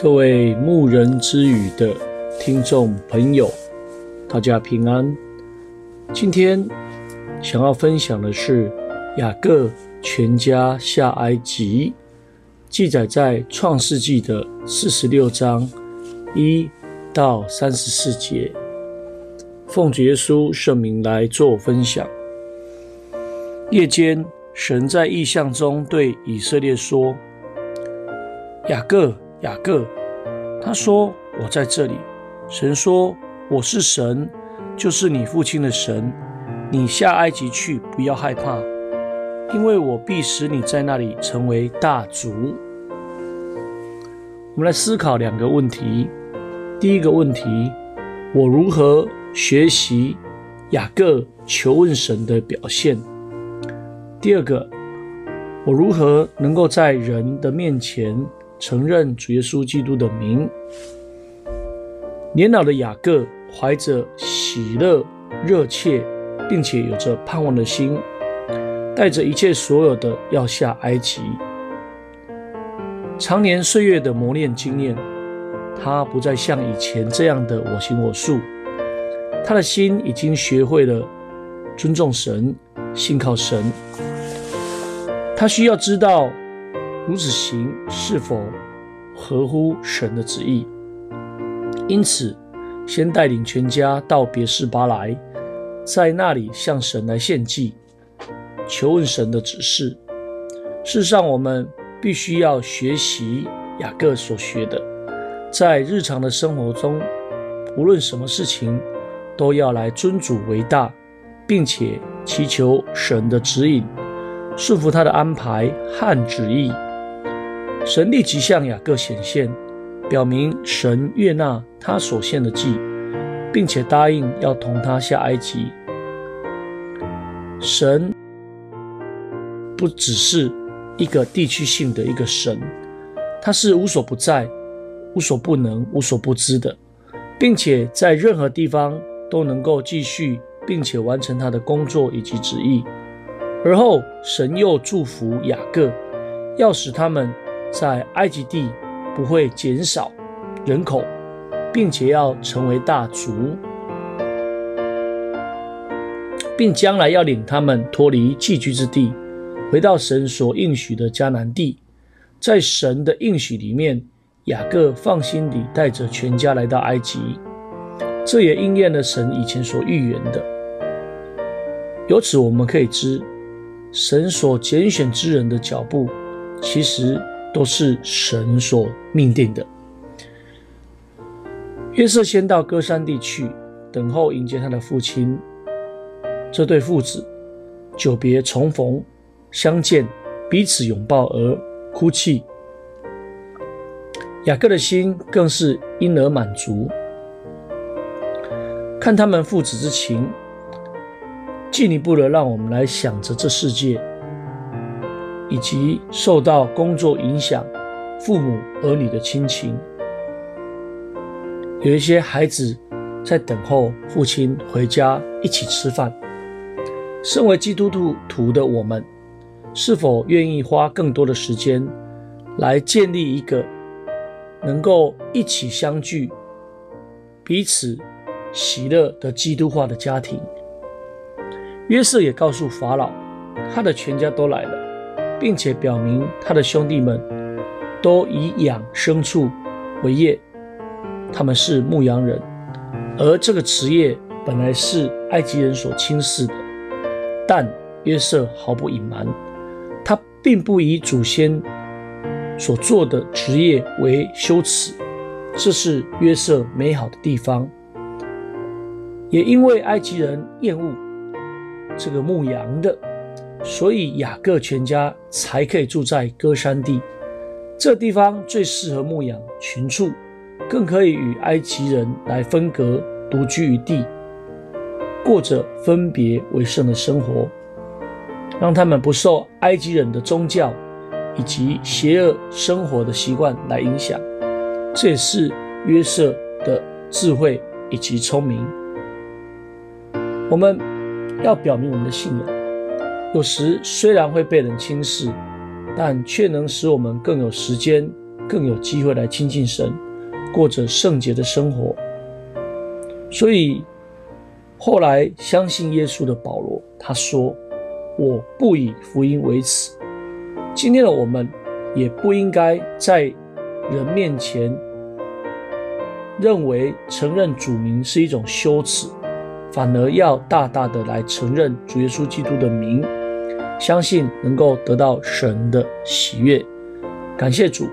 各位牧人之语的听众朋友，大家平安。今天想要分享的是雅各全家下埃及，记载在创世纪的四十六章一到三十四节。奉主耶稣圣名来做分享。夜间，神在异象中对以色列说：“雅各。”雅各，他说：“我在这里。”神说：“我是神，就是你父亲的神。你下埃及去，不要害怕，因为我必使你在那里成为大族。”我们来思考两个问题。第一个问题：我如何学习雅各求问神的表现？第二个：我如何能够在人的面前，承认主耶稣基督的名。年老的雅各怀着喜乐、热切，并且有着盼望的心，带着一切所有的要下埃及。常年岁月的磨练经验，他不再像以前这样的我行我素。他的心已经学会了尊重神、信靠神。他需要知道。如此行是否合乎神的旨意？因此，先带领全家到别是巴来，在那里向神来献祭，求问神的指示。事实上，我们必须要学习雅各所学的，在日常的生活中，无论什么事情，都要来尊主为大，并且祈求神的指引，顺服他的安排和旨意。神立即向雅各显现，表明神悦纳他所献的祭，并且答应要同他下埃及。神不只是一个地区性的一个神，他是无所不在、无所不能、无所不知的，并且在任何地方都能够继续并且完成他的工作以及旨意。而后，神又祝福雅各，要使他们。在埃及地不会减少人口，并且要成为大族，并将来要领他们脱离寄居之地，回到神所应许的迦南地。在神的应许里面，雅各放心地带着全家来到埃及，这也应验了神以前所预言的。由此我们可以知，神所拣选之人的脚步，其实。都是神所命定的。约瑟先到歌珊地去，等候迎接他的父亲。这对父子久别重逢，相见，彼此拥抱而哭泣。雅各的心更是因而满足。看他们父子之情，进一步的让我们来想着这世界。以及受到工作影响，父母儿女的亲情，有一些孩子在等候父亲回家一起吃饭。身为基督徒的我们，是否愿意花更多的时间来建立一个能够一起相聚、彼此喜乐的基督化的家庭？约瑟也告诉法老，他的全家都来了。并且表明他的兄弟们都以养牲畜为业，他们是牧羊人，而这个职业本来是埃及人所轻视的。但约瑟毫不隐瞒，他并不以祖先所做的职业为羞耻，这是约瑟美好的地方。也因为埃及人厌恶这个牧羊的。所以雅各全家才可以住在歌山地，这地方最适合牧养群畜，更可以与埃及人来分隔，独居于地，过着分别为圣的生活，让他们不受埃及人的宗教以及邪恶生活的习惯来影响。这也是约瑟的智慧以及聪明。我们要表明我们的信仰。有时虽然会被人轻视，但却能使我们更有时间更有机会来亲近神，过着圣洁的生活。所以后来相信耶稣的保罗，他说：“我不以福音为耻。”今天的我们也不应该在人面前认为承认主名是一种羞耻，反而要大大的来承认主耶稣基督的名，相信能够得到神的喜悦。感谢主，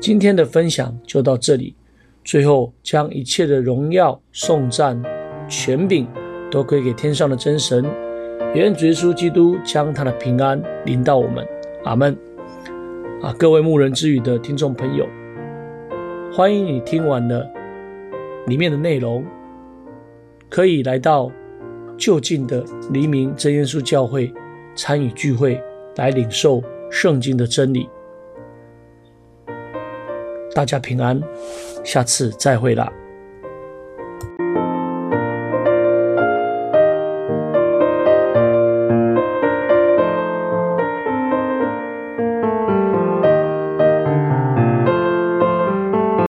今天的分享就到这里。最后，将一切的荣耀、颂赞、权柄都归给天上的真神。愿主耶稣基督将他的平安临到我们。阿门。啊，各位牧人之语的听众朋友，欢迎你听完了里面的内容，可以来到就近的黎明真耶稣教会参与聚会，来领受圣经的真理。大家平安，下次再会了。